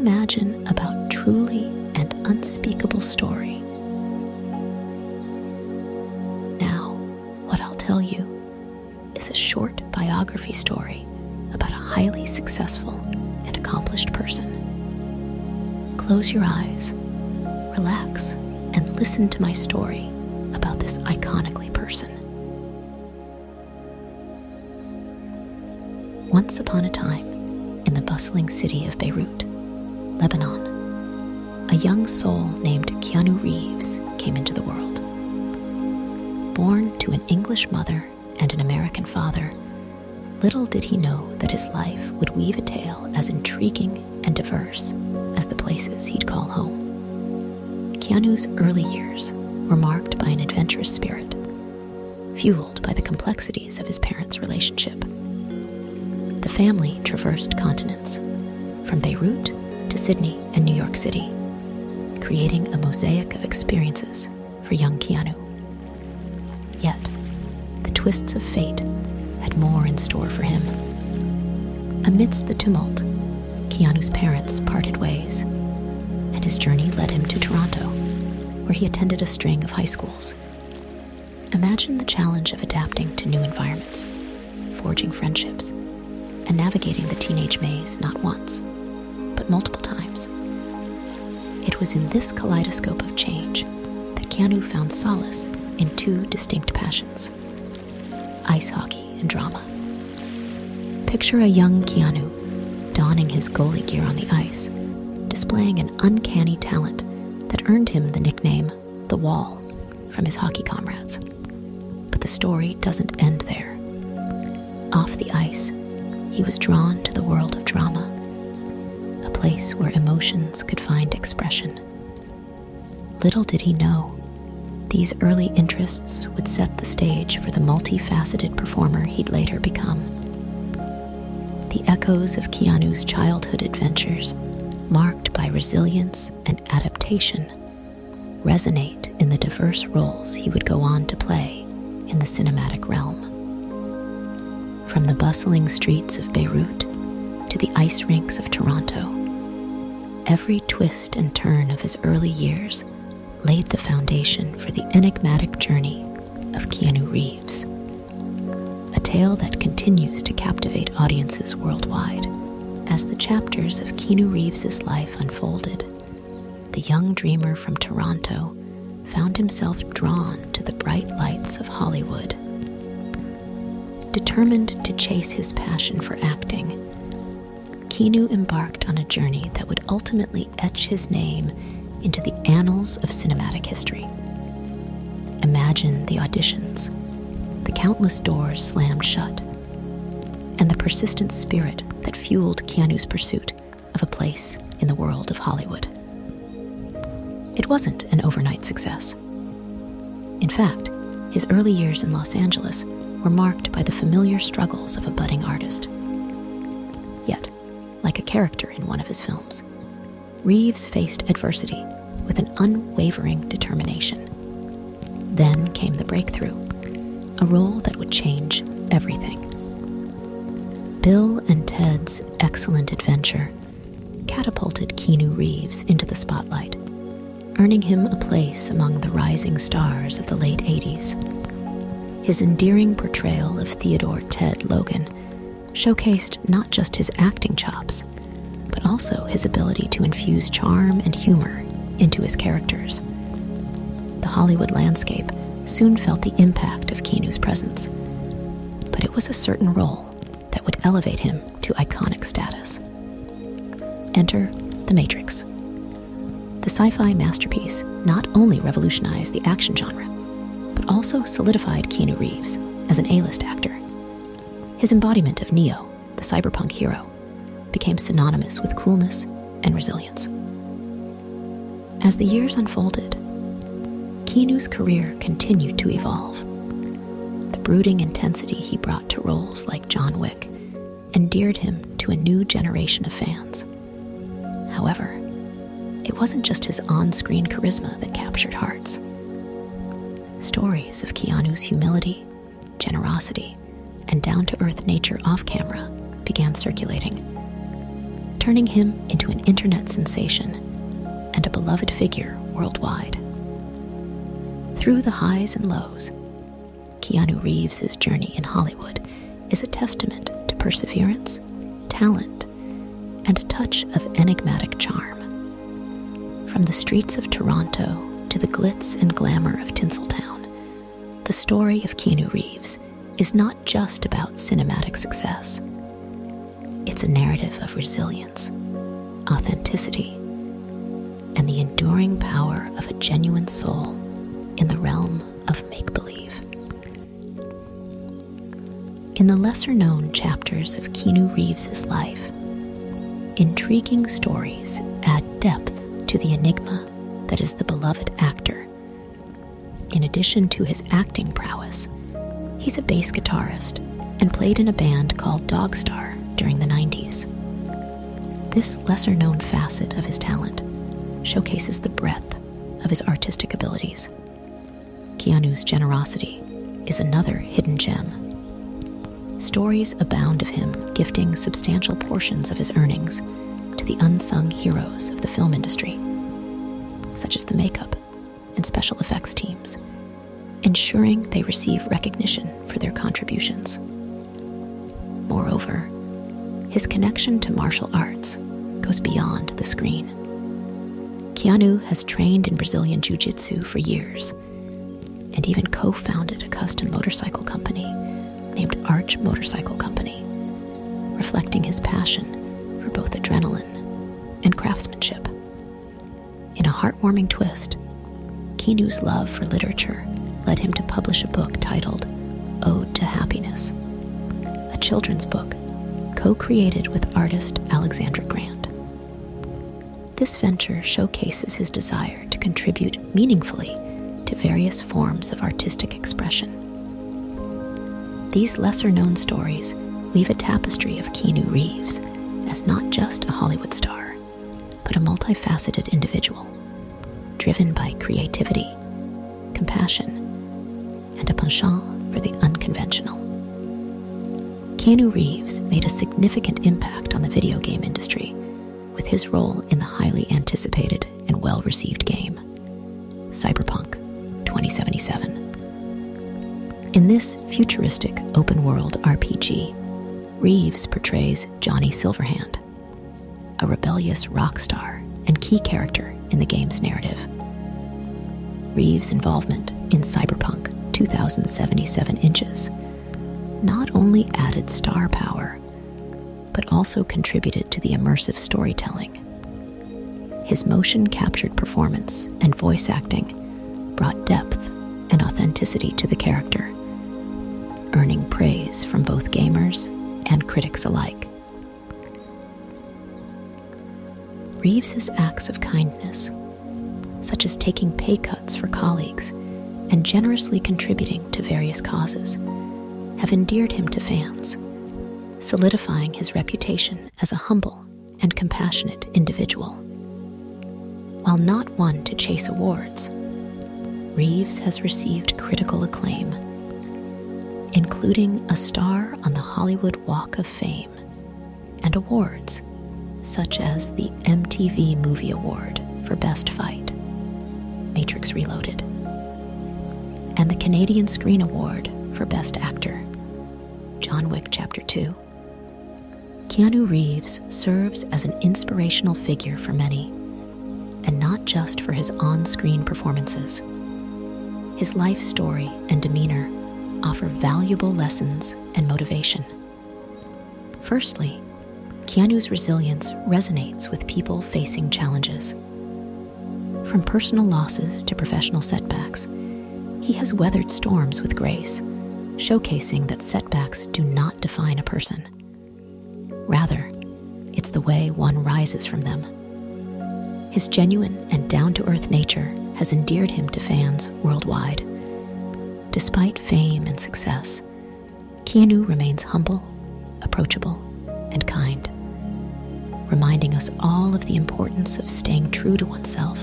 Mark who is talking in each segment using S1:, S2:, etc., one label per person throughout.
S1: imagine about truly and unspeakable story? Now, what I'll tell you is a short biography story about a highly successful and accomplished person. Close your eyes, relax, and listen to my story about this iconically person. Once upon a time, in the bustling city of Beirut, Lebanon, a young soul named Keanu Reeves came into the world. Born to an English mother and an American father, little did he know that his life would weave a tale as intriguing and diverse as the places he'd call home. Keanu's early years were marked by an adventurous spirit, fueled by the complexities of his parents' relationship the family traversed continents, from Beirut to Sydney and New York City, creating a mosaic of experiences for young Keanu. Yet, the twists of fate had more in store for him. Amidst the tumult, Keanu's parents parted ways, and his journey led him to Toronto, where he attended a string of high schools. Imagine the challenge of adapting to new environments, forging friendships, and navigating the teenage maze not once, but multiple times. It was in this kaleidoscope of change that Keanu found solace in two distinct passions ice hockey and drama. Picture a young Keanu donning his goalie gear on the ice, displaying an uncanny talent that earned him the nickname The Wall from his hockey comrades. But the story doesn't end there. Off the ice, he was drawn to the world of drama, place where emotions could find expression. Little did he know, these early interests would set the stage for the multifaceted performer he'd later become. The echoes of Keanu's childhood adventures, marked by resilience and adaptation, resonate in the diverse roles he would go on to play in the cinematic realm. From the bustling streets of Beirut to the ice rinks of Toronto, every twist and turn of his early years laid the foundation for the enigmatic journey of Keanu Reeves. A tale that continues to captivate audiences worldwide as the chapters of Keanu Reeves's life unfolded. The young dreamer from Toronto found himself drawn to the bright lights of Hollywood Determined to chase his passion for acting, Keanu embarked on a journey that would ultimately etch his name into the annals of cinematic history. Imagine the auditions, the countless doors slammed shut, and the persistent spirit that fueled Keanu's pursuit of a place in the world of Hollywood. It wasn't an overnight success. In fact, his early years in Los Angeles were marked by the familiar struggles of a budding artist. Character in one of his films, Reeves faced adversity with an unwavering determination. Then came the breakthrough, a role that would change everything. Bill and Ted's excellent adventure catapulted Keanu Reeves into the spotlight, earning him a place among the rising stars of the late 80s. His endearing portrayal of Theodore Ted Logan showcased not just his acting chops, but also his ability to infuse charm and humor into his characters. The Hollywood landscape soon felt the impact of Keanu's presence, but it was a certain role that would elevate him to iconic status. Enter The Matrix. The sci fi masterpiece not only revolutionized the action genre, but also solidified Keanu Reeves as an A list actor. His embodiment of Neo, the cyberpunk hero, became synonymous with coolness and resilience. As the years unfolded, Keanu's career continued to evolve. The brooding intensity he brought to roles like John Wick endeared him to a new generation of fans. However, it wasn't just his on screen charisma that captured hearts. Stories of Keanu's humility, generosity, and down to earth nature off camera began circulating. Turning him into an internet sensation and a beloved figure worldwide. Through the highs and lows, Keanu Reeves' journey in Hollywood is a testament to perseverance, talent, and a touch of enigmatic charm. From the streets of Toronto to the glitz and glamour of Tinseltown, the story of Keanu Reeves is not just about cinematic success. It's a narrative of resilience, authenticity, and the enduring power of a genuine soul in the realm of make believe. In the lesser known chapters of Keanu Reeves' life, intriguing stories add depth to the enigma that is the beloved actor. In addition to his acting prowess, he's a bass guitarist and played in a band called Dogstar during the 90s. This lesser known facet of his talent showcases the breadth of his artistic abilities. Keanu's generosity is another hidden gem. Stories abound of him gifting substantial portions of his earnings to the unsung heroes of the film industry such as the makeup and special effects teams, ensuring they receive recognition for their contributions. Moreover, his connection to martial arts goes beyond the screen. Keanu has trained in Brazilian Jiu Jitsu for years and even co founded a custom motorcycle company named Arch Motorcycle Company, reflecting his passion for both adrenaline and craftsmanship. In a heartwarming twist, Keanu's love for literature led him to publish a book titled Ode to Happiness, a children's book co created with artist Alexandra Grant. This venture showcases his desire to contribute meaningfully to various forms of artistic expression. These lesser known stories weave a tapestry of Keanu Reeves as not just a Hollywood star but a multifaceted individual, driven by creativity, compassion, and a penchant for the unconventional. Keanu Reeves made a significant impact on the video game industry with his role in the highly anticipated and well received game, Cyberpunk 2077. In this futuristic open world RPG, Reeves portrays Johnny Silverhand, a rebellious rock star and key character in the game's narrative. Reeves' involvement in Cyberpunk 2077 Inches not only added star power, but also contributed to the immersive storytelling. His motion captured performance and voice acting brought depth and authenticity to the character, earning praise from both gamers and critics alike. Reeves's acts of kindness, such as taking pay cuts for colleagues and generously contributing to various causes, have endeared him to fans, solidifying his reputation as a humble and compassionate individual. While not one to chase awards, Reeves has received critical acclaim, including a star on the Hollywood Walk of Fame and awards such as the MTV Movie Award for Best Fight, Matrix Reloaded, and the Canadian Screen Award for Best Actor, John Wick Chapter 2. Keanu Reeves serves as an inspirational figure for many, and not just for his on screen performances. His life story and demeanor offer valuable lessons and motivation. Firstly, Keanu's resilience resonates with people facing challenges. From personal losses to professional setbacks, he has weathered storms with grace, showcasing that setbacks do not define a person. Rather, it's the way one rises from them. His genuine and down to earth nature has endeared him to fans worldwide. Despite fame and success, Keanu remains humble, approachable, and kind reminding us all of the importance of staying true to oneself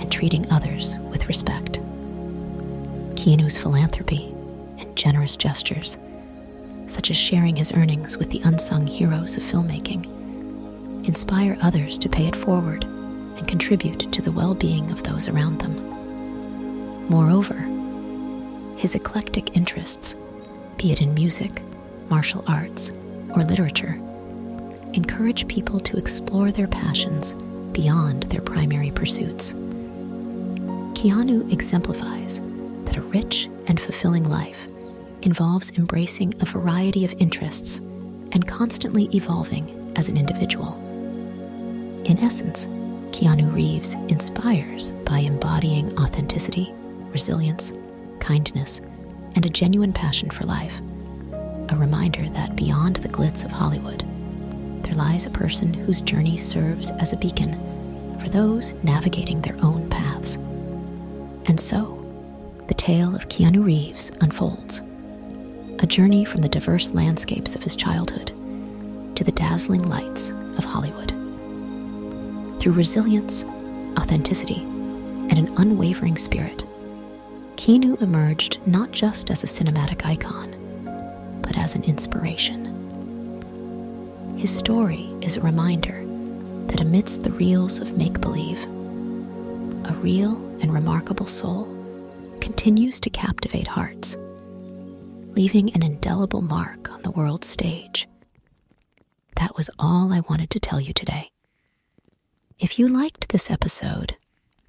S1: and treating others with respect. Keanu's philanthropy generous gestures, such as sharing his earnings with the unsung heroes of filmmaking, inspire others to pay it forward and contribute to the well being of those around them. Moreover, his eclectic interests, be it in music, martial arts, or literature, encourage people to explore their passions beyond their primary pursuits. Keanu exemplifies that a rich and fulfilling life involves embracing a variety of interests and constantly evolving as an individual. In essence, Keanu Reeves inspires by embodying authenticity, resilience, kindness, and a genuine passion for life. A reminder that beyond the glitz of Hollywood, there lies a person whose journey serves as a beacon for those navigating their own paths. And so, the tale of Keanu Reeves unfolds a journey from the diverse landscapes of his childhood to the dazzling lights of Hollywood. Through resilience, authenticity, and an unwavering spirit, Keanu emerged not just as a cinematic icon, but as an inspiration. His story is a reminder that amidst the reels of make believe, a real and remarkable soul continues to captivate hearts, leaving an indelible mark on the world stage. That was all I wanted to tell you today. If you liked this episode,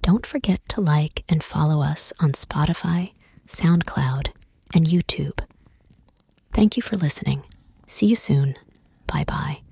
S1: don't forget to like and follow us on Spotify, SoundCloud, and YouTube. Thank you for listening. See you soon. Bye bye.